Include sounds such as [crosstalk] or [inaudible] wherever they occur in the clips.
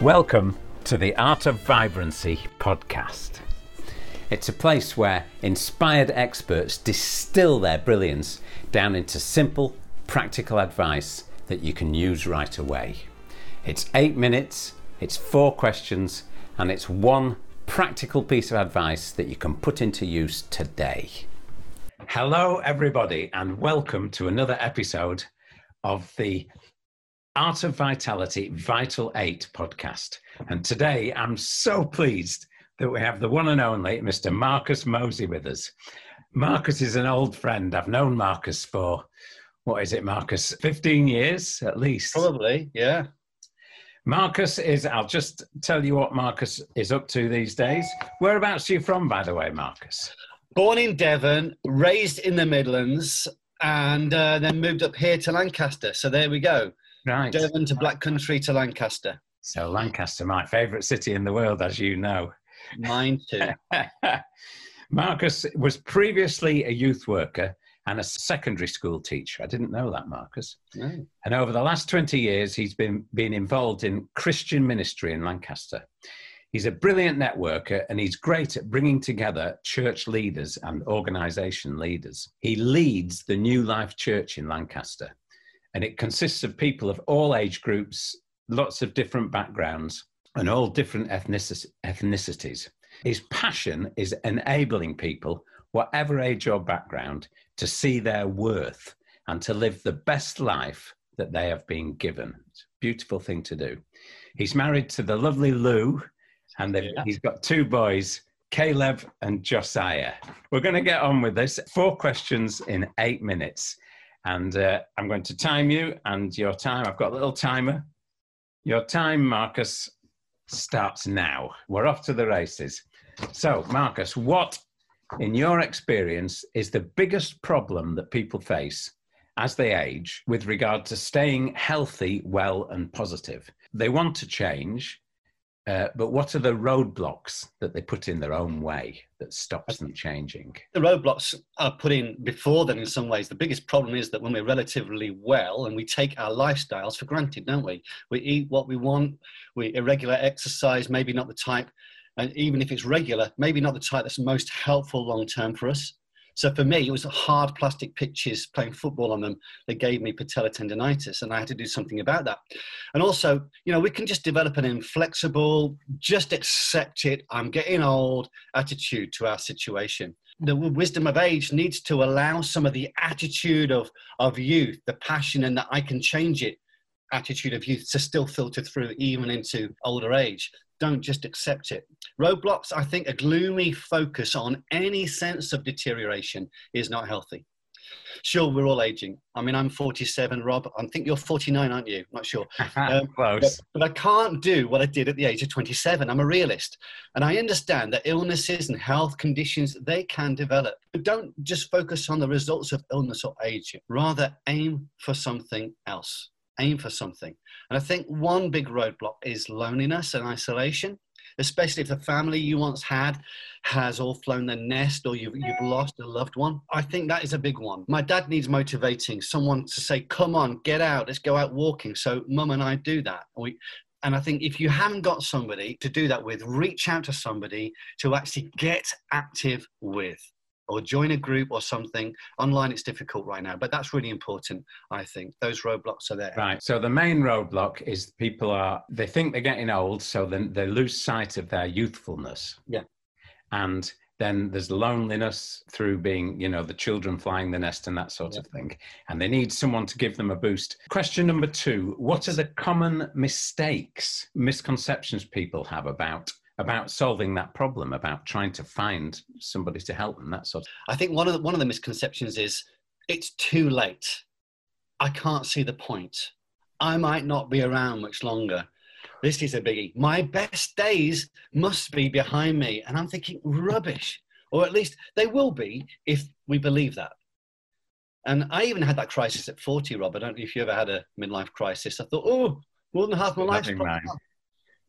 Welcome to the Art of Vibrancy podcast. It's a place where inspired experts distill their brilliance down into simple, practical advice that you can use right away. It's eight minutes, it's four questions, and it's one practical piece of advice that you can put into use today. Hello, everybody, and welcome to another episode of the Art of Vitality Vital 8 podcast. And today I'm so pleased that we have the one and only Mr. Marcus Mosey with us. Marcus is an old friend. I've known Marcus for, what is it, Marcus? 15 years at least. Probably, yeah. Marcus is, I'll just tell you what Marcus is up to these days. Whereabouts are you from, by the way, Marcus? Born in Devon, raised in the Midlands, and uh, then moved up here to Lancaster. So there we go. Right. Devon to Black Country to Lancaster. So, Lancaster, my favourite city in the world, as you know. Mine [laughs] too. Marcus was previously a youth worker and a secondary school teacher. I didn't know that, Marcus. No. And over the last 20 years, he's been, been involved in Christian ministry in Lancaster. He's a brilliant networker and he's great at bringing together church leaders and organization leaders. He leads the New Life Church in Lancaster, and it consists of people of all age groups, lots of different backgrounds, and all different ethnici- ethnicities. His passion is enabling people, whatever age or background, to see their worth and to live the best life that they have been given. It's a beautiful thing to do. He's married to the lovely Lou, and Yeah. he's got two boys, Caleb and Josiah. We're going to get on with this. Four questions in eight minutes. And uh, I'm going to time you and your time. I've got a little timer. Your time, Marcus, starts now. We're off to the races. So, Marcus, what, in your experience, is the biggest problem that people face as they age with regard to staying healthy, well, and positive? They want to change, uh, but what are the roadblocks that they put in their own way that stops them changing? The roadblocks are put in before then in some ways. The biggest problem is that when we're relatively well and we take our lifestyles for granted, don't we? We eat what we want, we irregular exercise, maybe not the type, and even if it's regular, maybe not the type that's most helpful long term for us. So for me, it was hard plastic pitches playing football on them that gave me patella tendonitis, and I had to do something about that. And also, you know, we can just develop an inflexible, just accept it, I'm getting old attitude to our situation. The wisdom of age needs to allow some of the attitude of, of youth, the passion, and that I can change it attitude of youth to still filter through even into older age. Don't just accept it. Roadblocks, I think a gloomy focus on any sense of deterioration is not healthy. Sure, we're all aging. I mean, I'm 47, Rob. I think you're 49, aren't you? Not sure. [laughs] Um, Close. But, but I can't do what I did at the age of 27. I'm a realist. And I understand that illnesses and health conditions, they can develop. But don't just focus on the results of illness or age. Rather, aim for something else. Aim for something. And I think one big roadblock is loneliness and isolation, especially if the family you once had has all flown the nest or you've, you've lost a loved one. I think that is a big one. My dad needs motivating, someone to say, come on, get out, let's go out walking. So mum and I do that. We, and I think if you haven't got somebody to do that with, reach out to somebody to actually get active with or join a group or something. Online, it's difficult right now, but that's really important, I think. Those roadblocks are there. Right. So the main roadblock is people are they think they're getting old, so then they lose sight of their youthfulness. Yeah. And then there's loneliness through being, you know, the children flying the nest and that sort of thing. And they need someone to give them a boost. Question number two: What are the common mistakes, misconceptions people have about about solving that problem, about trying to find somebody to help them, that sort of I think one of the, one of the misconceptions is it's too late. I can't see the point. I might not be around much longer. This is a biggie. My best days must be behind me. And I'm thinking, rubbish. Or at least they will be if we believe that. And I even had that crisis at 40, Rob. I don't know if you ever had a midlife crisis. I thought, oh, more than half my life's Having probably mine.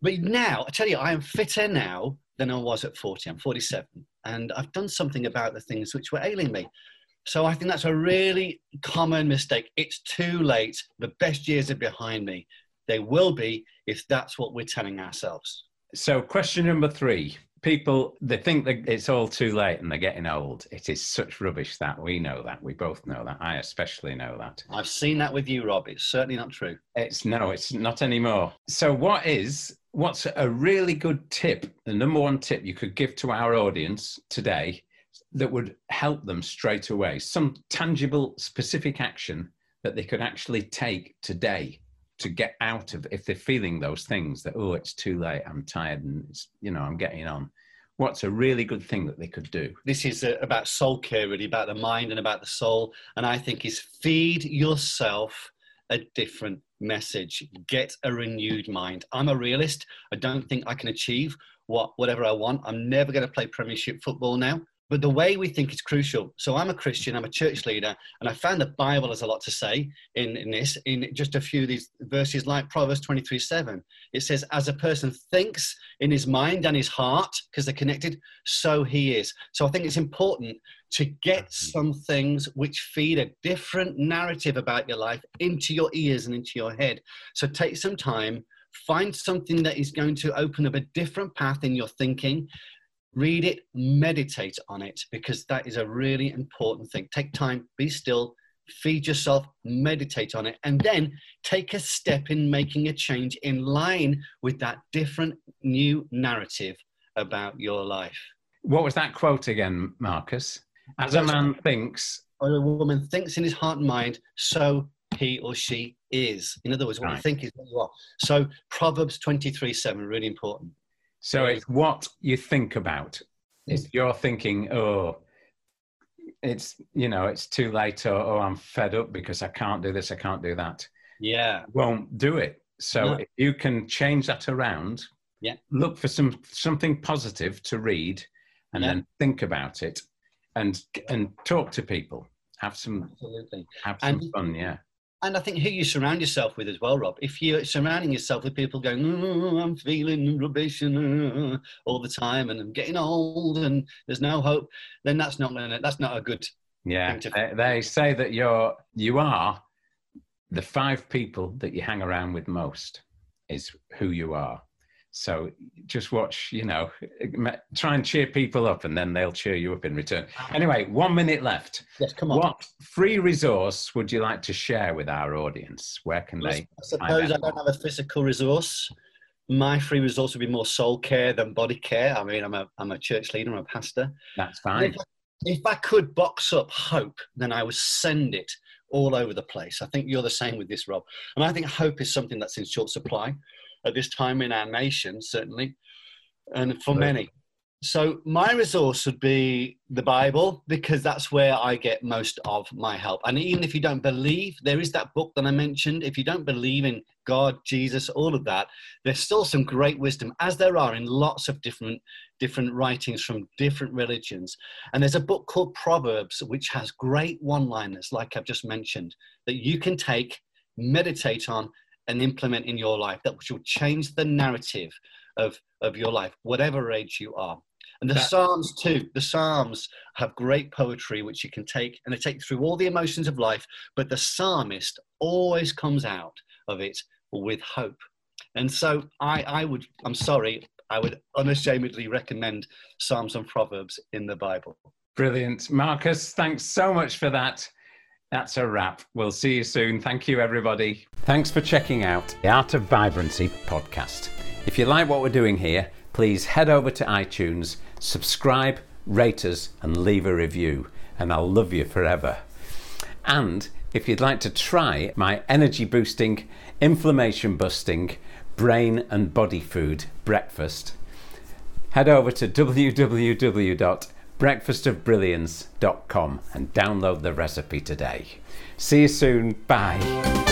But now, I tell you, I am fitter now than I was at 40. I'm 47. And I've done something about the things which were ailing me. So I think that's a really common mistake. It's too late. The best years are behind me. they will be if that's what we're telling ourselves. So, question number three people they think that it's all too late and they're getting old it is such rubbish that we know that we both know that i especially know that i've seen that with you rob it's certainly not true it's no it's not anymore so what is what's a really good tip the number one tip you could give to our audience today that would help them straight away? Some tangible specific action that they could actually take today to get out of if they're feeling those things that oh it's too late i'm tired and it's you know i'm getting on. What's a really good thing that they could do? This is uh, about soul care really about the mind and about the soul and i think is feed yourself a different message get a renewed mind. I'm a realist. I don't think i can achieve what whatever i want. I'm never going to play premiership football now but the way we think is crucial. So I'm a Christian, I'm a church leader, and I found the Bible has a lot to say in, in this, in just a few of these verses like Proverbs 23 7. It says, As a person thinks in his mind and his heart, because they're connected, so he is. So I think it's important to get mm-hmm. some things which feed a different narrative about your life into your ears and into your head. So take some time find something that is going to open up a different path in your thinking read it, meditate on it, because that is a really important thing. Take time, be still, feed yourself, meditate on it, and then take a step in making a change in line with that different new narrative about your life. What was that quote again, Marcus? As a man thinks, or a woman thinks in his heart and mind, so he or she is. In other words, what right. you think is what you are. So Proverbs 23 7, really important. So it's what you think about. If mm. you're thinking, oh, it's you know, it's too late, or oh, I'm fed up because I can't do this, I can't do that. Yeah, won't do it. So no. if you can change that around, yeah, look for some something positive to read, and yeah. then think about it, and and talk to people. Have some absolutely have some and, fun. Yeah, and I think who you surround yourself with as well, Rob. If you're surrounding yourself with people going, oh, I'm feeling rubbish and, uh, all the time, and I'm getting old, and there's no hope, then that's not gonna, that's not a good. Yeah, they, they say that you're you are the five people that you hang around with most is who you are. So just watch, you know, try and cheer people up and then they'll cheer you up in return. Anyway, one minute left. Yes, come on. What free resource would you like to share with our audience? Where can they? I suppose I don't have a physical resource. My free resource would be more soul care than body care. I mean, I'm a, I'm a church leader, I'm a pastor. That's fine. If I, if I could box up hope, then I would send it all over the place. I think you're the same with this, Rob. And I think hope is something that's in short supply at this time in our nation, certainly, and for many. So, my resource would be the Bible because that's where I get most of my help. And even if you don't believe, there is that book that I mentioned. If you don't believe in God, Jesus, all of that, there's still some great wisdom, as there are in lots of different different writings from different religions. And there's a book called Proverbs, which has great one-liners, like I've just mentioned, that you can take, meditate on, and implement in your life that will change the narrative of, of your life, whatever age you are. And the that, Psalms too. The Psalms have great poetry which you can take and they take through all the emotions of life, but the psalmist always comes out of it with hope. And so I, I would, I'm sorry, I would unashamedly recommend Psalms and Proverbs in the Bible. Brilliant. Marcus, thanks so much for that. That's a wrap. We'll see you soon. Thank you, everybody. Thanks for checking out the Art of Vibrancy podcast. If you like what we're doing here, please head over to iTunes, subscribe, rate us, and leave a review, and I'll love you forever. And if you'd like to try my energy boosting, inflammation busting, brain and body food breakfast, head over to www breakfastofbrilliance.com and download the recipe today. See you soon. Bye.